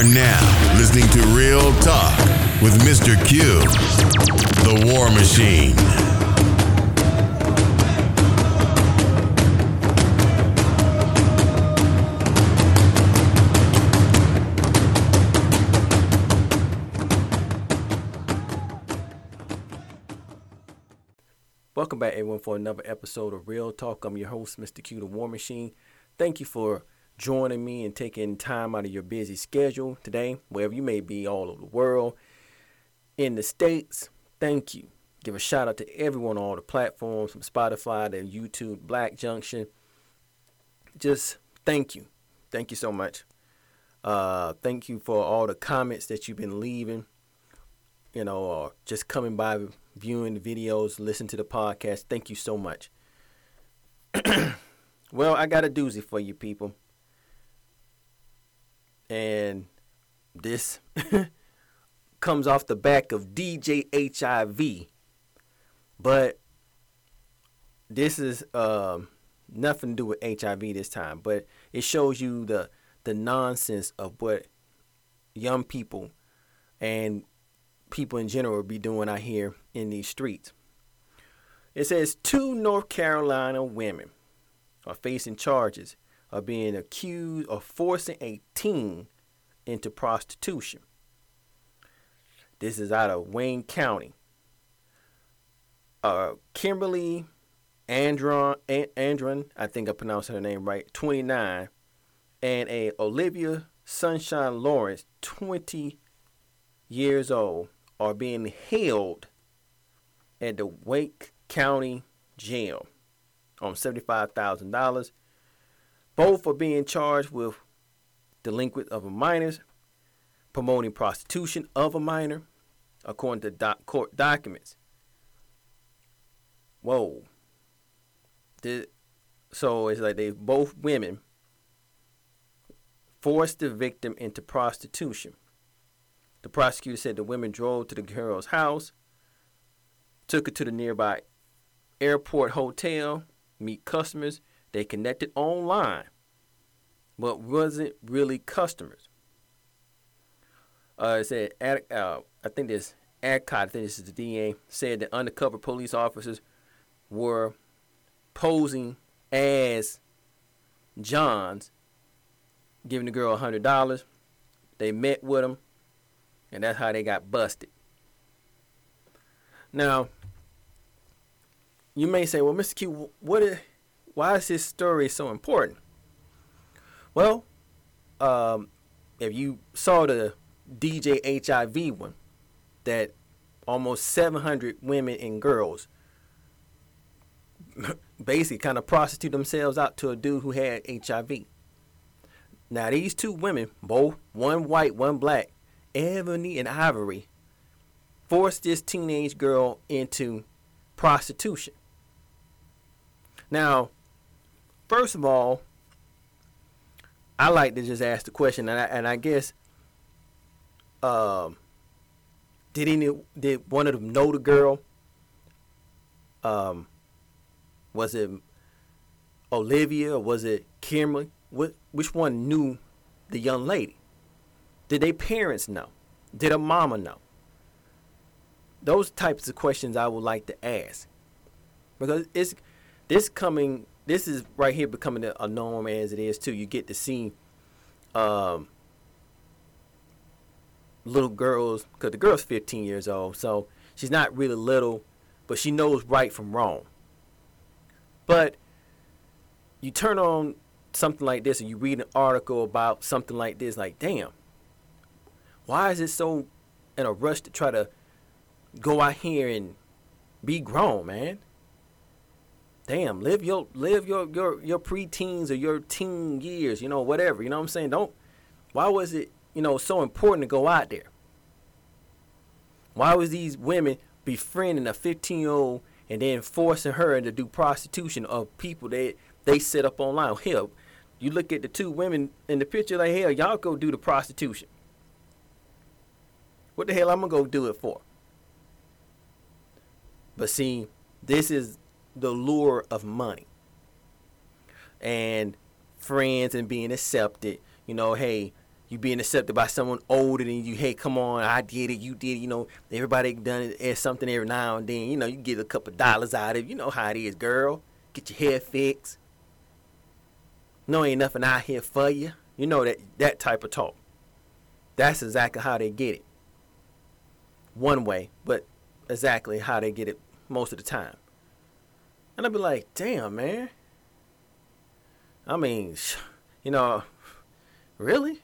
are now listening to Real Talk with Mr. Q, the War Machine. Welcome back, everyone, for another episode of Real Talk. I'm your host, Mr. Q, the War Machine. Thank you for joining me and taking time out of your busy schedule today, wherever you may be all over the world, in the States. Thank you. Give a shout out to everyone on all the platforms from Spotify to YouTube, Black Junction. Just thank you. Thank you so much. Uh, thank you for all the comments that you've been leaving, you know, or just coming by, viewing the videos, listen to the podcast. Thank you so much. well, I got a doozy for you people. And this comes off the back of DJ HIV. But this is um, nothing to do with HIV this time, but it shows you the the nonsense of what young people and people in general be doing out here in these streets. It says two North Carolina women are facing charges of being accused of forcing a teen into prostitution. This is out of Wayne County. Uh, Kimberly Andron, Andron, I think I pronounced her name right, 29, and a Olivia Sunshine Lawrence, 20 years old, are being held at the Wake County Jail on $75,000. Both are being charged with delinquent of a minors, promoting prostitution of a minor, according to doc- court documents. Whoa. So it's like they both women forced the victim into prostitution. The prosecutor said the women drove to the girl's house, took her to the nearby airport hotel, meet customers. They connected online, but wasn't really customers. Uh, it said, uh, I think this Adcott, I think this is the DA, said that undercover police officers were posing as Johns, giving the girl $100. They met with him, and that's how they got busted. Now, you may say, well, Mr. Q, what is, why is this story so important? Well, um, if you saw the DJ HIV one, that almost 700 women and girls basically kind of prostitute themselves out to a dude who had HIV. Now these two women, both one white, one black, Ebony and Ivory, forced this teenage girl into prostitution. Now, first of all, I like to just ask the question, and I, and I guess, um, did any did one of them know the girl? Um, was it Olivia or was it Kimberly? What which one knew the young lady? Did their parents know? Did a mama know? Those types of questions I would like to ask. Because it's this coming this is right here becoming a, norm as it is too. You get to see um, little girls because the girl's 15 years old, so she's not really little, but she knows right from wrong. But you turn on something like this and you read an article about something like this, like, damn, why is it so in a rush to try to go out here and be grown, man? Damn, live your live your your your preteens or your teen years, you know, whatever. You know what I'm saying? Don't. Why was it you know, so important to go out there? Why was these women befriending a 15 year old and then forcing her to do prostitution of people that they set up online? Hell, you look at the two women in the picture, like, hell, y'all go do the prostitution. What the hell I'm gonna go do it for? But see, this is the lure of money and friends and being accepted. You know, hey, you being accepted by someone older than you. Hey, come on, I did it, you did it. You know, everybody done it as something every now and then. You know, you get a couple dollars out of it. You know how it is, girl. Get your hair fixed. No, ain't nothing out here for you. You know that that type of talk. That's exactly how they get it. One way, but exactly how they get it most of the time. And I'd be like, damn, man. I mean, you know, really?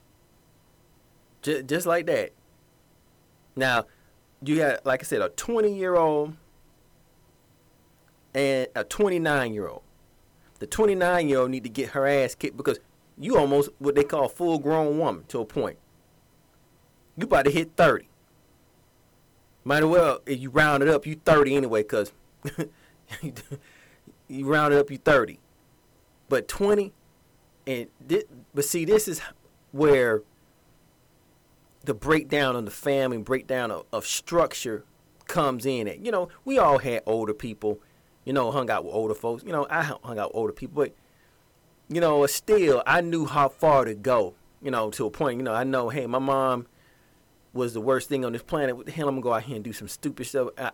Just, just like that. Now, you got, like I said, a 20 year old and a 29 year old. The 29 year old need to get her ass kicked because you almost what they call full grown woman to a point. You about to hit 30. Might as well, if you round it up, you 30 anyway, because you round it up, you 30. But 20, and this, but see, this is where the breakdown of the family, breakdown of, of structure comes in. At you know, we all had older people, you know, hung out with older folks. You know, I hung out with older people, but you know, still, I knew how far to go. You know, to a point. You know, I know, hey, my mom was the worst thing on this planet. What the hell, I'm gonna go out here and do some stupid stuff. I,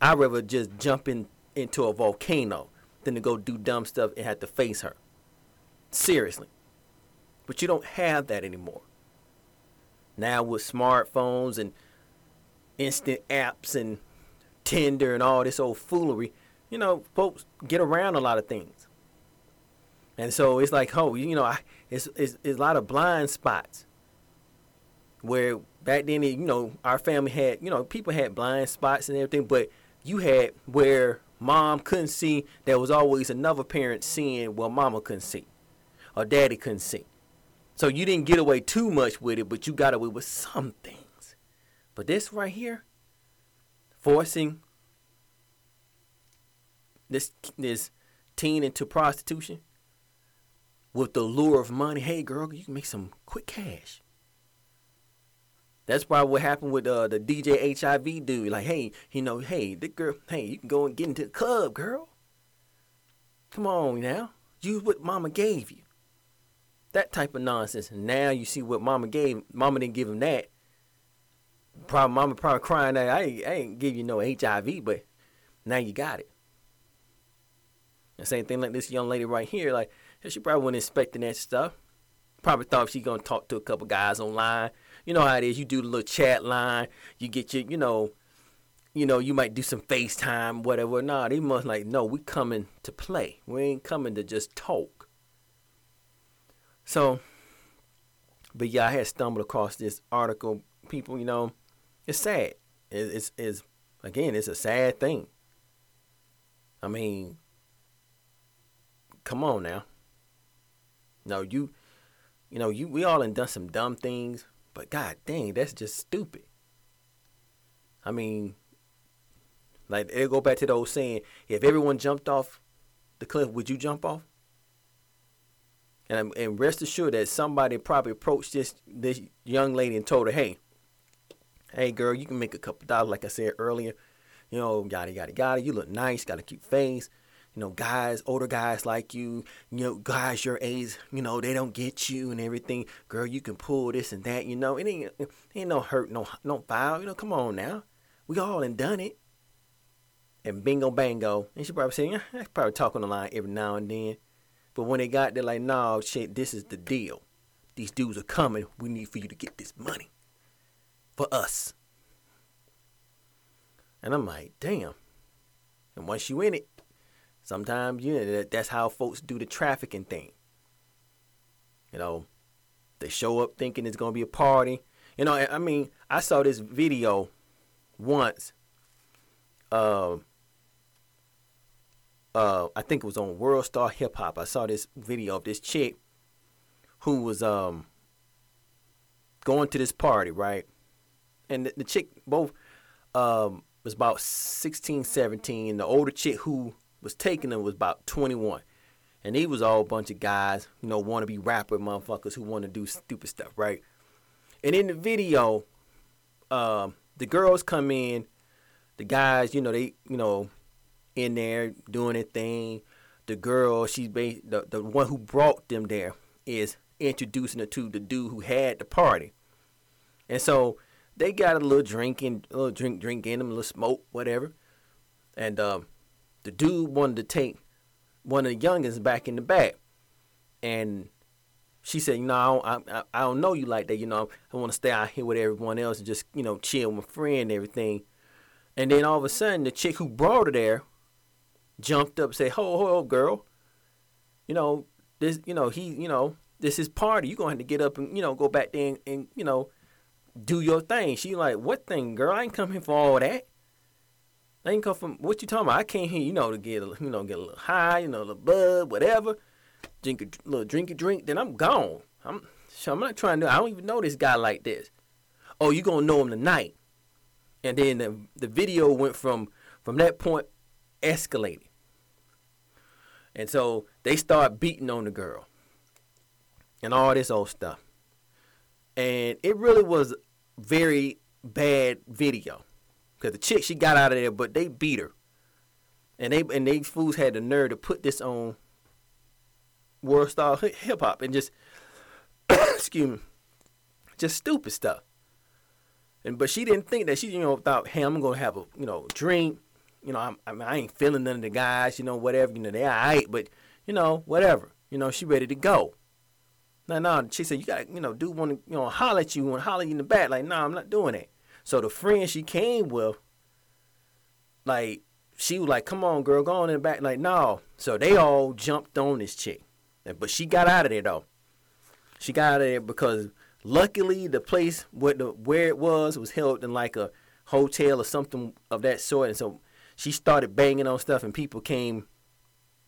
I'd rather just jump in into a volcano than to go do dumb stuff and have to face her. Seriously. But you don't have that anymore. Now with smartphones and instant apps and Tinder and all this old foolery, you know, folks get around a lot of things. And so it's like, oh, you know, I, it's, it's, it's a lot of blind spots. Where back then, you know, our family had, you know, people had blind spots and everything, but you had where mom couldn't see, there was always another parent seeing what mama couldn't see or daddy couldn't see. So you didn't get away too much with it, but you got away with some things. But this right here, forcing this this teen into prostitution with the lure of money. Hey, girl, you can make some quick cash. That's probably what happened with uh, the DJ HIV dude. Like, hey, you know, hey, the girl, hey, you can go and get into the club, girl. Come on now. Use what mama gave you. That type of nonsense. Now you see what mama gave. Mama didn't give him that. Probably mama probably crying that I ain't, I ain't give you no HIV, but now you got it. The same thing like this young lady right here. Like, she probably wasn't expecting that stuff. Probably thought she gonna talk to a couple guys online. You know how it is. You do the little chat line. You get your, you know, you know, you might do some FaceTime, whatever. Nah, they must like, no, we coming to play. We ain't coming to just talk. So, but yeah, I had stumbled across this article. People, you know, it's sad. It's, it's again, it's a sad thing. I mean, come on now. No, you, you know, you we all done done some dumb things, but god dang, that's just stupid. I mean, like it'll go back to the old saying: if everyone jumped off the cliff, would you jump off? And, and rest assured that somebody probably approached this this young lady and told her, "Hey, hey girl, you can make a couple dollars, like I said earlier. You know, yada yada yada. You look nice, got a cute face. You know, guys, older guys like you, you know, guys your age, you know, they don't get you and everything. Girl, you can pull this and that. You know, it ain't it ain't no hurt, no no foul. You know, come on now, we all and done it. And bingo bango, and she probably saying, yeah, I probably talk on the line every now and then. But when they got there, like, nah, shit, this is the deal. These dudes are coming. We need for you to get this money for us. And I'm like, damn. And once you in it, sometimes you know that's how folks do the trafficking thing. You know, they show up thinking it's gonna be a party. You know, I mean, I saw this video once. Uh, uh, I think it was on World Star Hip Hop. I saw this video of this chick who was um going to this party, right? And the, the chick both um was about 16, 17. The older chick who was taking them was about 21. And he was all a bunch of guys, you know, want to be rapper motherfuckers who want to do stupid stuff, right? And in the video, um, the girls come in, the guys, you know, they, you know, in there doing their thing. The girl, she's the the one who brought them there is introducing her to the dude who had the party. And so they got a little drinking, a little drink, drink in them, a little smoke, whatever. And um, the dude wanted to take one of the youngins back in the back, and she said, "You know, I don't, I, I don't know you like that. You know, I want to stay out here with everyone else and just, you know, chill with my friend and everything." And then all of a sudden, the chick who brought her there jumped up and said, "Ho, ho, ho, girl. You know, this, you know, he, you know, this is party. You're gonna have to get up and, you know, go back there and, and you know, do your thing." She like, "What thing, girl? I ain't come here for all that." I ain't come from what you talking about. I came here, you know, to get a, you know, get a little high, you know, a little bud, whatever. Drink a little drink a drink, then I'm gone. I'm, so I'm not trying to. I don't even know this guy like this. Oh, you gonna know him tonight? And then the the video went from from that point escalated, and so they start beating on the girl, and all this old stuff, and it really was very bad video Cause the chick she got out of there, but they beat her, and they and they fools had the nerve to put this on world star hip hop and just excuse me, just stupid stuff. And but she didn't think that she you know thought, hey, I'm gonna have a you know drink, you know I'm, I, mean, I ain't feeling none of the guys, you know whatever, you know they alright, but you know whatever, you know she ready to go. No, no, she said you gotta you know dude want to you know holler at you, and holler you in the back, like no, nah, I'm not doing that. So the friend she came with, like, she was like, come on, girl, go on in the back. Like, no. So they all jumped on this chick. But she got out of there, though. She got out of there because luckily the place where, the, where it was was held in like a hotel or something of that sort. And so she started banging on stuff, and people came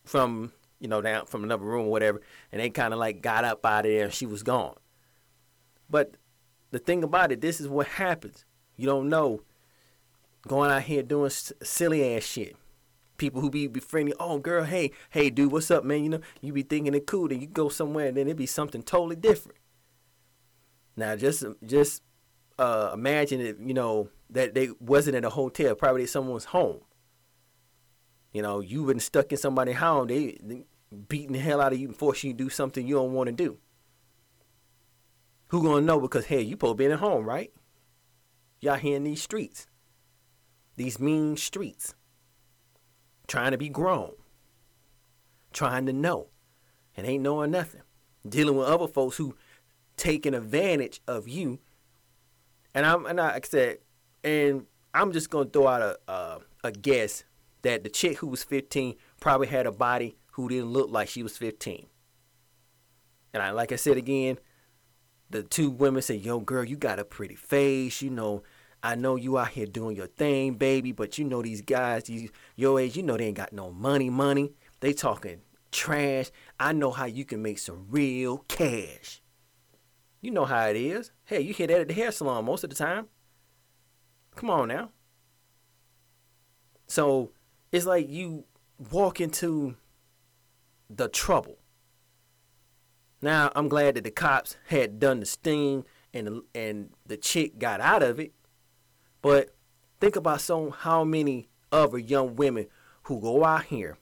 from, you know, down from another room or whatever, and they kind of like got up out of there and she was gone. But the thing about it, this is what happens. You don't know. Going out here doing silly ass shit. People who be befriending, oh girl, hey, hey dude, what's up, man? You know, you be thinking it cool, then you go somewhere and then it be something totally different. Now just just uh, imagine if, you know, that they wasn't in a hotel, probably at someone's home. You know, you been stuck in somebody's home, they, they beating the hell out of you and forcing you to do something you don't want to do. Who gonna know? Because hey, you supposed to be at home, right? Y'all here in these streets, these mean streets, trying to be grown, trying to know, and ain't knowing nothing, dealing with other folks who taking advantage of you. And I'm and I, said, and I'm just gonna throw out a uh, a guess that the chick who was 15 probably had a body who didn't look like she was 15. And I, like I said again, the two women say, "Yo, girl, you got a pretty face. You know, I know you out here doing your thing, baby. But you know these guys, these your age, you know they ain't got no money, money. They talking trash. I know how you can make some real cash. You know how it is. Hey, you hear that at the hair salon most of the time. Come on now. So it's like you walk into the trouble now I'm glad that the cops had done the sting and the, and the chick got out of it. But think about so how many other young women who go out here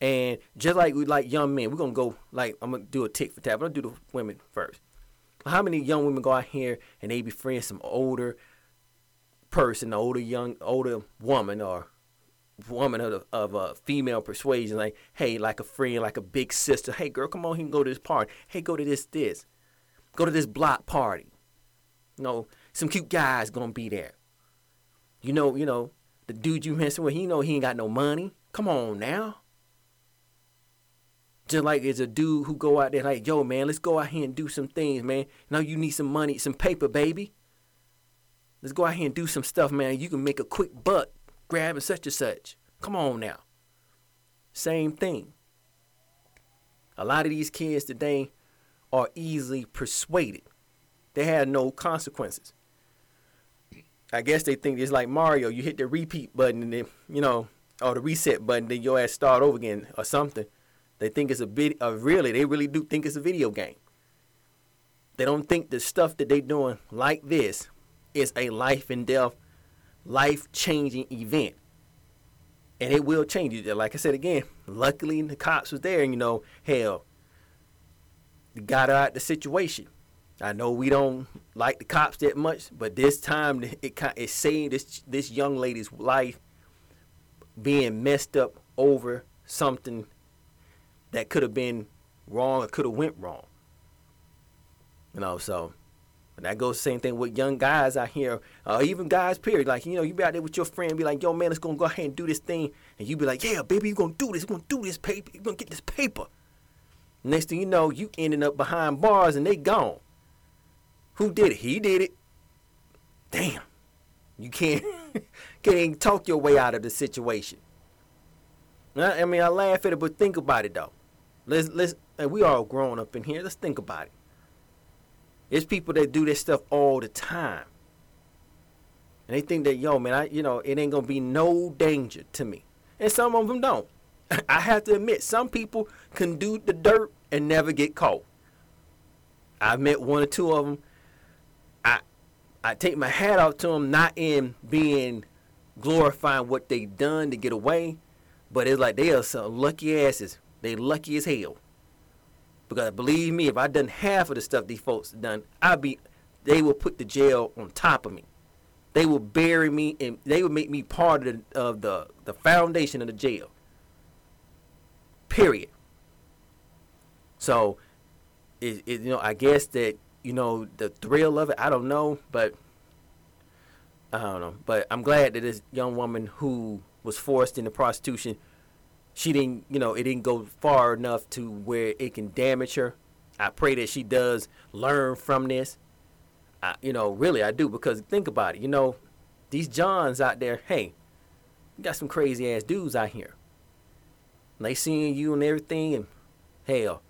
and just like we like young men, we're gonna go like I'm gonna do a tick for tat. I'm gonna do the women first. How many young women go out here and they befriend some older person, older young older woman or woman of, of a female persuasion, like, hey, like a friend, like a big sister, hey, girl, come on, he can go to this party. Hey, go to this, this. Go to this block party. You know, some cute guys gonna be there. You know, you know, the dude you messing with, he know he ain't got no money. Come on now. Just like it's a dude who go out there like, yo, man, let's go out here and do some things, man. Now you need some money, some paper, baby. Let's go out here and do some stuff, man. You can make a quick buck grabbing such and such. Come on now. Same thing. A lot of these kids today are easily persuaded. They have no consequences. I guess they think it's like Mario. You hit the repeat button and then, you know, or the reset button, then your ass start over again or something. They think it's a bit, uh, really, they really do think it's a video game. They don't think the stuff that they're doing like this is a life and death life changing event. And it will change you. Like I said again, luckily the cops was there and you know, hell, got out the situation. I know we don't like the cops that much, but this time it it saved this this young lady's life being messed up over something that could have been wrong or could have went wrong. You know, so and that goes the same thing with young guys out here, uh, even guys, period. Like, you know, you be out there with your friend, be like, yo, man, let's go go ahead and do this thing. And you be like, yeah, baby, you gonna do this, you gonna do this paper, you gonna get this paper. Next thing you know, you ending up behind bars and they gone. Who did it? He did it. Damn. You can't can't talk your way out of the situation. I mean, I laugh at it, but think about it though. Let's let's we all grown up in here. Let's think about it. It's people that do this stuff all the time. And they think that, yo, man, I you know, it ain't gonna be no danger to me. And some of them don't. I have to admit, some people can do the dirt and never get caught. I've met one or two of them. I I take my hat off to them, not in being glorifying what they done to get away, but it's like they are some lucky asses. They lucky as hell. Because believe me, if I done half of the stuff these folks done, I'd be they will put the jail on top of me. They will bury me and they will make me part of the of the, the foundation of the jail. Period. So it, it you know, I guess that, you know, the thrill of it, I don't know, but I don't know. But I'm glad that this young woman who was forced into prostitution she didn't, you know, it didn't go far enough to where it can damage her. I pray that she does learn from this. I, you know, really, I do because think about it. You know, these Johns out there, hey, you got some crazy ass dudes out here. And they seeing you and everything, and hell,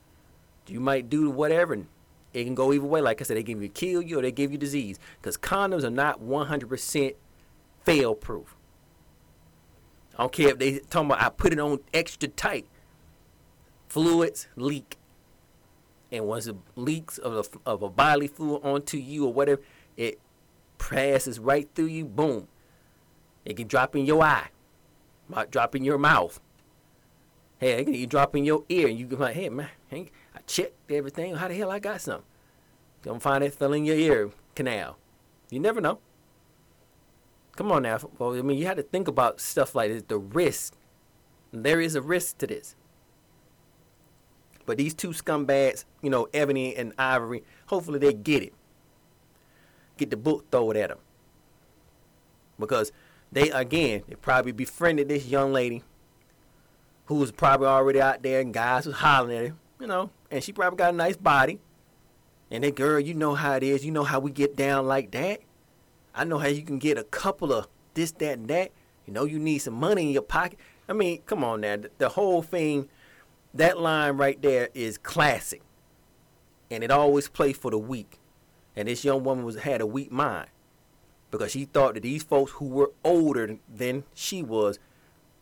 you might do whatever, and it can go either way. Like I said, they can either kill you or they give you disease because condoms are not 100% fail proof. I don't care if they talking about I put it on extra tight. Fluids leak. And once it leaks of a, of a bodily fluid onto you or whatever, it passes right through you. Boom. It can drop in your eye, might drop in your mouth. Hey, it can drop in your ear, and you can like, hey man, I checked everything. How the hell I got some? Don't find it filling your ear canal. You never know. Come on now. Well, I mean, you had to think about stuff like this, the risk. There is a risk to this. But these two scumbags, you know, Ebony and Ivory, hopefully they get it. Get the book thrown at them. Because they, again, they probably befriended this young lady who was probably already out there and guys was hollering at her, you know, and she probably got a nice body. And that girl, you know how it is. You know how we get down like that. I know how you can get a couple of this, that, and that. You know, you need some money in your pocket. I mean, come on now. The, whole thing, that line right there is classic. And it always plays for the weak. And this young woman was had a weak mind because she thought that these folks who were older than she was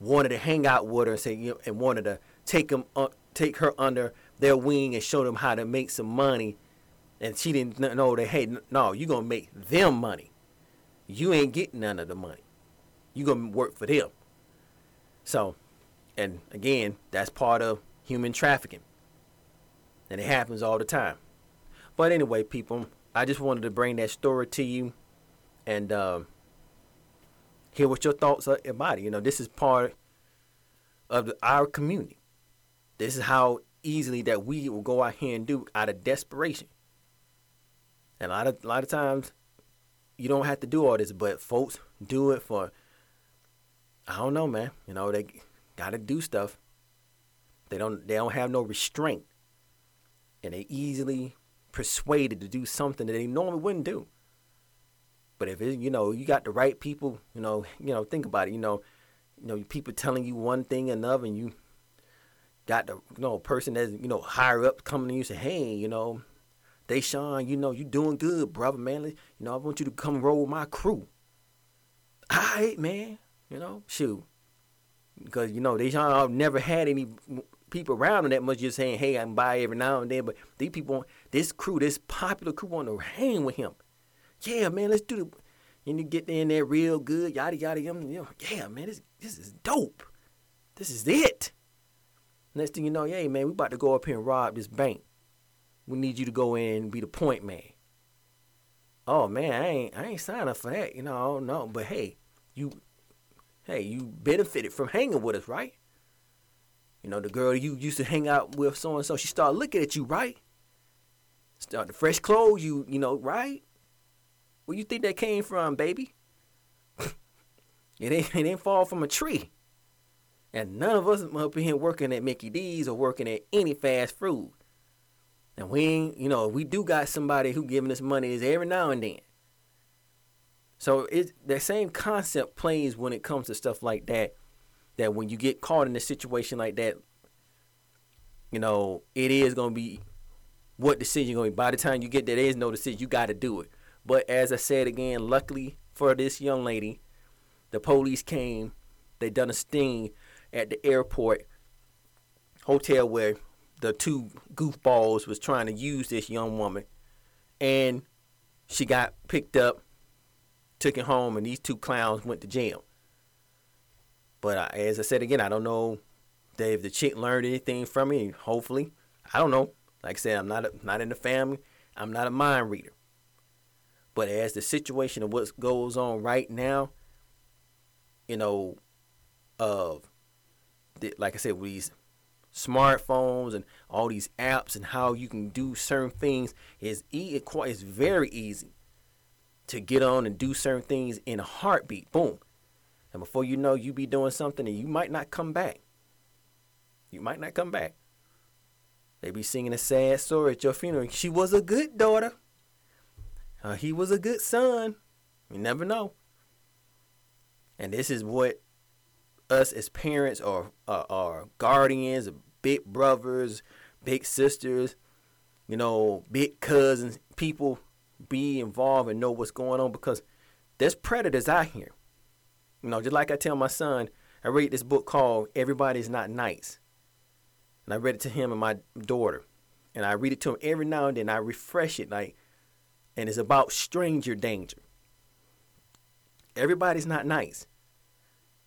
wanted to hang out with her and say you know, and wanted to take them uh, take her under their wing and show them how to make some money. And she didn't know that hey, no, you're gonna make them money you ain't getting none of the money. You gonna work for them. So, and again, that's part of human trafficking, and it happens all the time. But anyway, people, I just wanted to bring that story to you, and uh, hear what your thoughts are about it. You know, this is part of the, our community. This is how easily that we will go out here and do out of desperation. And a lot of a lot of times you don't have to do all this, but folks do it for I don't know, man. You know, they gotta do stuff. They don't they don't have no restraint. And they easily persuaded to do something that they normally wouldn't do. But if it, you know, you got the right people, you know, you know, think about it, you know, you know, people telling you one thing and another and you got the you know person that's, you know, higher up coming to you say, Hey, you know, Deshaun, you know, you doing good, brother, man. You know, I want you to come roll with my crew. All right, man. You know, shoot. Because, you know, Deshaun I've never had any people around him that much just saying, hey, I can buy every now and then. But these people, this crew, this popular crew want to hang with him. Yeah, man, let's do the. And you get in there real good, yada, yada, yada. You know, yeah, man, this, this is dope. This is it. Next thing you know, yeah, man, we about to go up here and rob this bank. We need you to go in and be the point man. Oh man, I ain't I ain't signing up for that, you know, no. But hey, you hey, you benefited from hanging with us, right? You know, the girl you used to hang out with so and so, she started looking at you, right? Start the fresh clothes, you you know, right? Where you think that came from, baby? it ain't it ain't fall from a tree. And none of us up here working at Mickey D's or working at any fast food. And we you know, we do got somebody who giving us money is every now and then. So it that same concept plays when it comes to stuff like that. That when you get caught in a situation like that, you know, it is gonna be what decision to be. By the time you get there, there is no decision. You got to do it. But as I said again, luckily for this young lady, the police came. They done a sting at the airport hotel where the two goofballs was trying to use this young woman, and she got picked up, took it home, and these two clowns went to jail. But I, as I said again, I don't know if the chick learned anything from me. Hopefully, I don't know. Like I said, I'm not a, not in the family. I'm not a mind reader. But as the situation of what goes on right now, you know, of like I said, with these smartphones and all these apps and how you can do certain things is e- it's very easy to get on and do certain things in a heartbeat. Boom. And before you know, you be doing something and you might not come back. You might not come back. They be singing a sad story at your funeral. She was a good daughter. Uh, he was a good son. You never know. And this is what us as parents or our guardians, big brothers, big sisters, you know, big cousins, people be involved and know what's going on because there's predators out here. You know, just like I tell my son, I read this book called Everybody's Not Nice. And I read it to him and my daughter. And I read it to him every now and then. I refresh it like and it's about stranger danger. Everybody's not nice.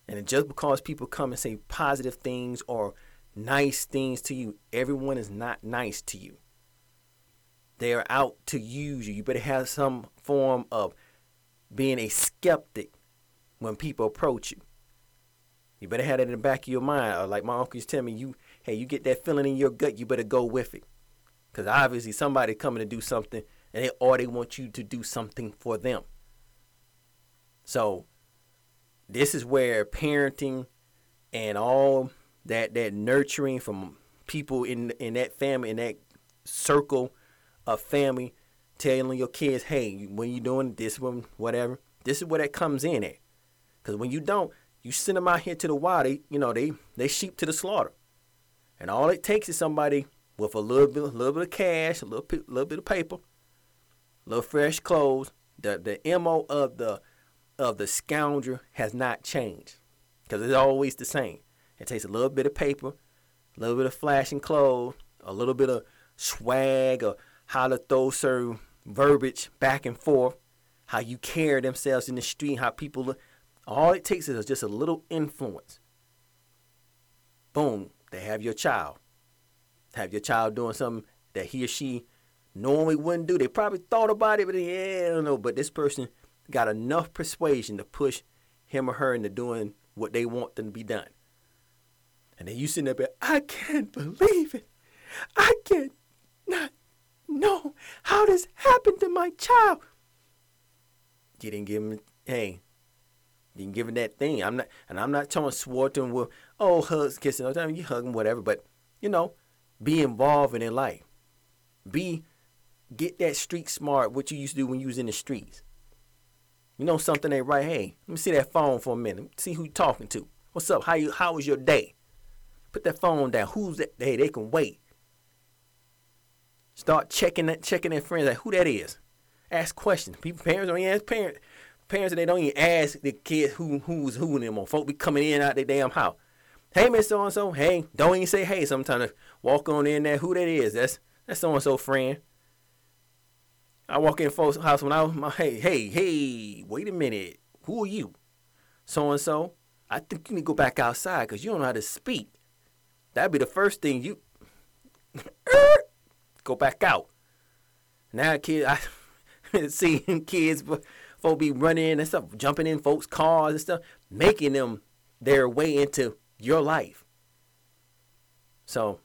And just because people come and say positive things or nice things to you, everyone is not nice to you. They are out to use you. You better have some form of being a skeptic when people approach you. You better have that in the back of your mind. Or like my uncle used to tell me, you hey, you get that feeling in your gut, you better go with it. Because obviously somebody coming to do something and they or they want you to do something for them. So this is where parenting and all that that nurturing from people in in that family in that circle of family telling your kids hey when you doing this one whatever this is where that comes in at. Because when you don't you send them out here to the wild they you know they they sheep to the slaughter. And all it takes is somebody with a little bit a little bit of cash a little, little bit of paper little fresh clothes the the mo of the of the scoundrel has not changed because it's always the same. It takes a little bit of paper, a little bit of flashing clothes, a little bit of swag, or how to throw certain verbiage back and forth, how you carry themselves in the street, how people look. All it takes is just a little influence. Boom, they have your child. Have your child doing something that he or she normally wouldn't do. They probably thought about it, but yeah, I don't know. But this person got enough persuasion to push him or her into doing what they want them to be done. And then you sitting up there, I can't believe it. I can't not know how this happened to my child. You didn't give him, hey, you didn't give him that thing. I'm not, and I'm not telling him with, oh, hugs, kissing, all the time. You hug him, whatever. But you know, be involved in their life. Be, get that street smart. What you used to do when you was in the streets. You know something ain't right. Hey, let me see that phone for a minute. See who you talking to. What's up? How you? How was your day? Put that phone down. Who's that? Hey, they can wait. Start checking that, checking their friends. Like who that is. Ask questions. People, parents don't even ask parents. Parents they don't even ask the kids who who's who anymore. Folk be coming in out their damn house. Hey, Miss So and So. Hey, don't even say hey. Sometimes walk on in there. Who that is? That's that's so and so friend. I walk in folks' house when I was my hey, hey, hey, wait a minute. Who are you? So and so. I think you need to go back outside because you don't know how to speak. That'd be the first thing you go back out. Now kids, I seeing kids, folks be running and stuff, jumping in folks' cars and stuff, making them their way into your life. So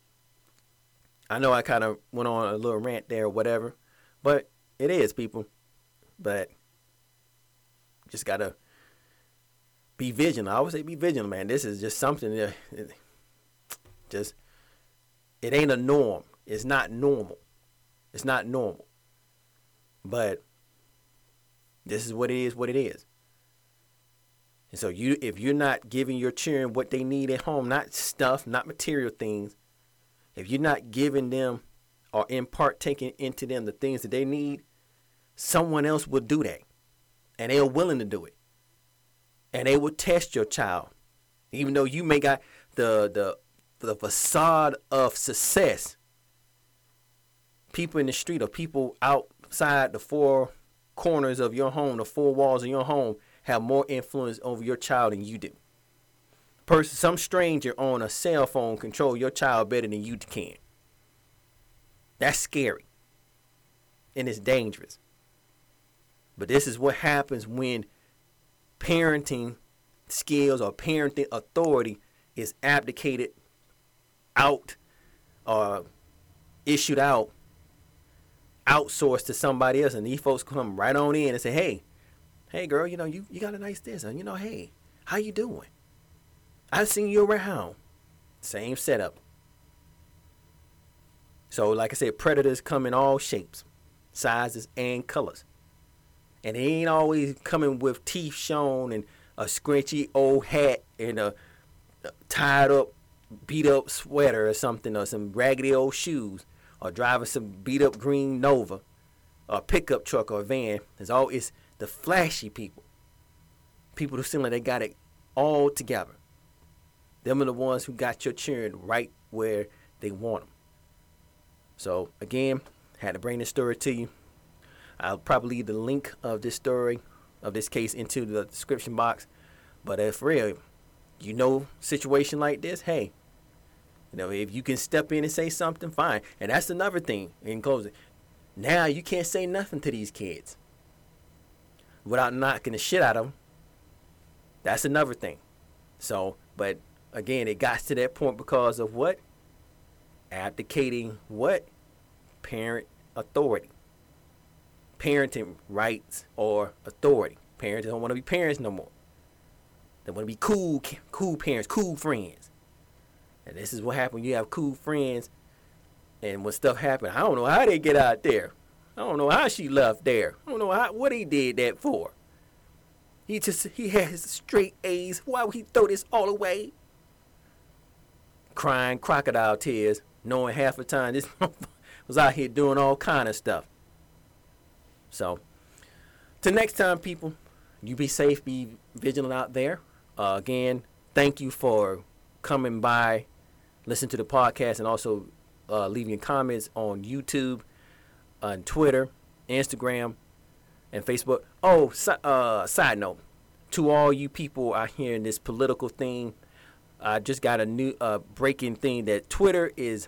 I know I kind of went on a little rant there or whatever, but it is people. But just gotta be vigilant. I always say be vigilant, man. This is just something that just it ain't a norm. It's not normal. It's not normal. But this is what it is, what it is. And so you if you're not giving your children what they need at home, not stuff, not material things, if you're not giving them or in part taking into them the things that they need, someone else will do that. And they are willing to do it. And they will test your child. Even though you may got the the the facade of success. People in the street or people outside the four corners of your home, the four walls of your home, have more influence over your child than you do. Person, some stranger on a cell phone control your child better than you can. That's scary. And it's dangerous. But this is what happens when parenting skills or parenting authority is abdicated out or issued out outsourced to somebody else and these folks come right on in and say hey hey girl you know you, you got a nice this and you know hey how you doing i've seen you around same setup so like i said predators come in all shapes sizes and colors and they ain't always coming with teeth shown and a scrunchy old hat and a tied up beat up sweater or something or some raggedy old shoes or driving some beat up green Nova or pickup truck or van. It's always the flashy people. People who seem like they got it all together. Them are the ones who got your children right where they want them. So again, had to bring this story to you. I'll probably leave the link of this story, of this case, into the description box. But uh, if real, you know, situation like this, hey, you know, if you can step in and say something, fine. And that's another thing in closing. Now you can't say nothing to these kids without knocking the shit out of them. That's another thing. So, but again, it got to that point because of what? Abdicating what? Parent authority. Parenting rights or authority. Parents don't want to be parents no more. They want to be cool, cool parents, cool friends. And this is what happened. You have cool friends, and when stuff happened, I don't know how they get out there. I don't know how she left there. I don't know how, what he did that for. He just he has straight A's. Why would he throw this all away? Crying crocodile tears, knowing half the time this was out here doing all kind of stuff. So, till next time, people, you be safe, be vigilant out there. Uh, again, thank you for coming by listen to the podcast, and also uh, leaving comments on YouTube, on Twitter, Instagram, and Facebook. Oh, uh, side note to all you people out here in this political thing, I just got a new uh, breaking thing that Twitter is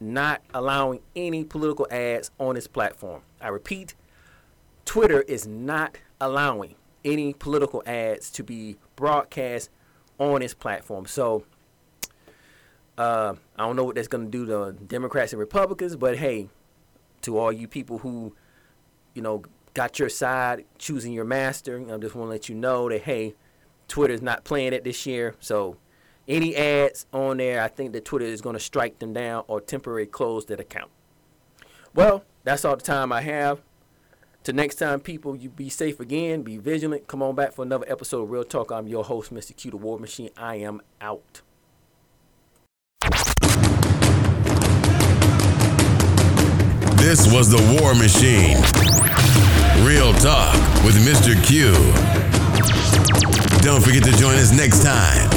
not allowing any political ads on its platform. I repeat, Twitter is not allowing any political ads to be broadcast on its platform. So uh, I don't know what that's going to do to Democrats and Republicans, but hey, to all you people who, you know, got your side, choosing your master, I just want to let you know that hey, Twitter's not playing it this year. So any ads on there, I think that Twitter is going to strike them down or temporarily close that account. Well, that's all the time I have. Till next time, people, you be safe again, be vigilant. Come on back for another episode of Real Talk. I'm your host, Mr. Q, the War Machine. I am out. This was the War Machine. Real talk with Mr. Q. Don't forget to join us next time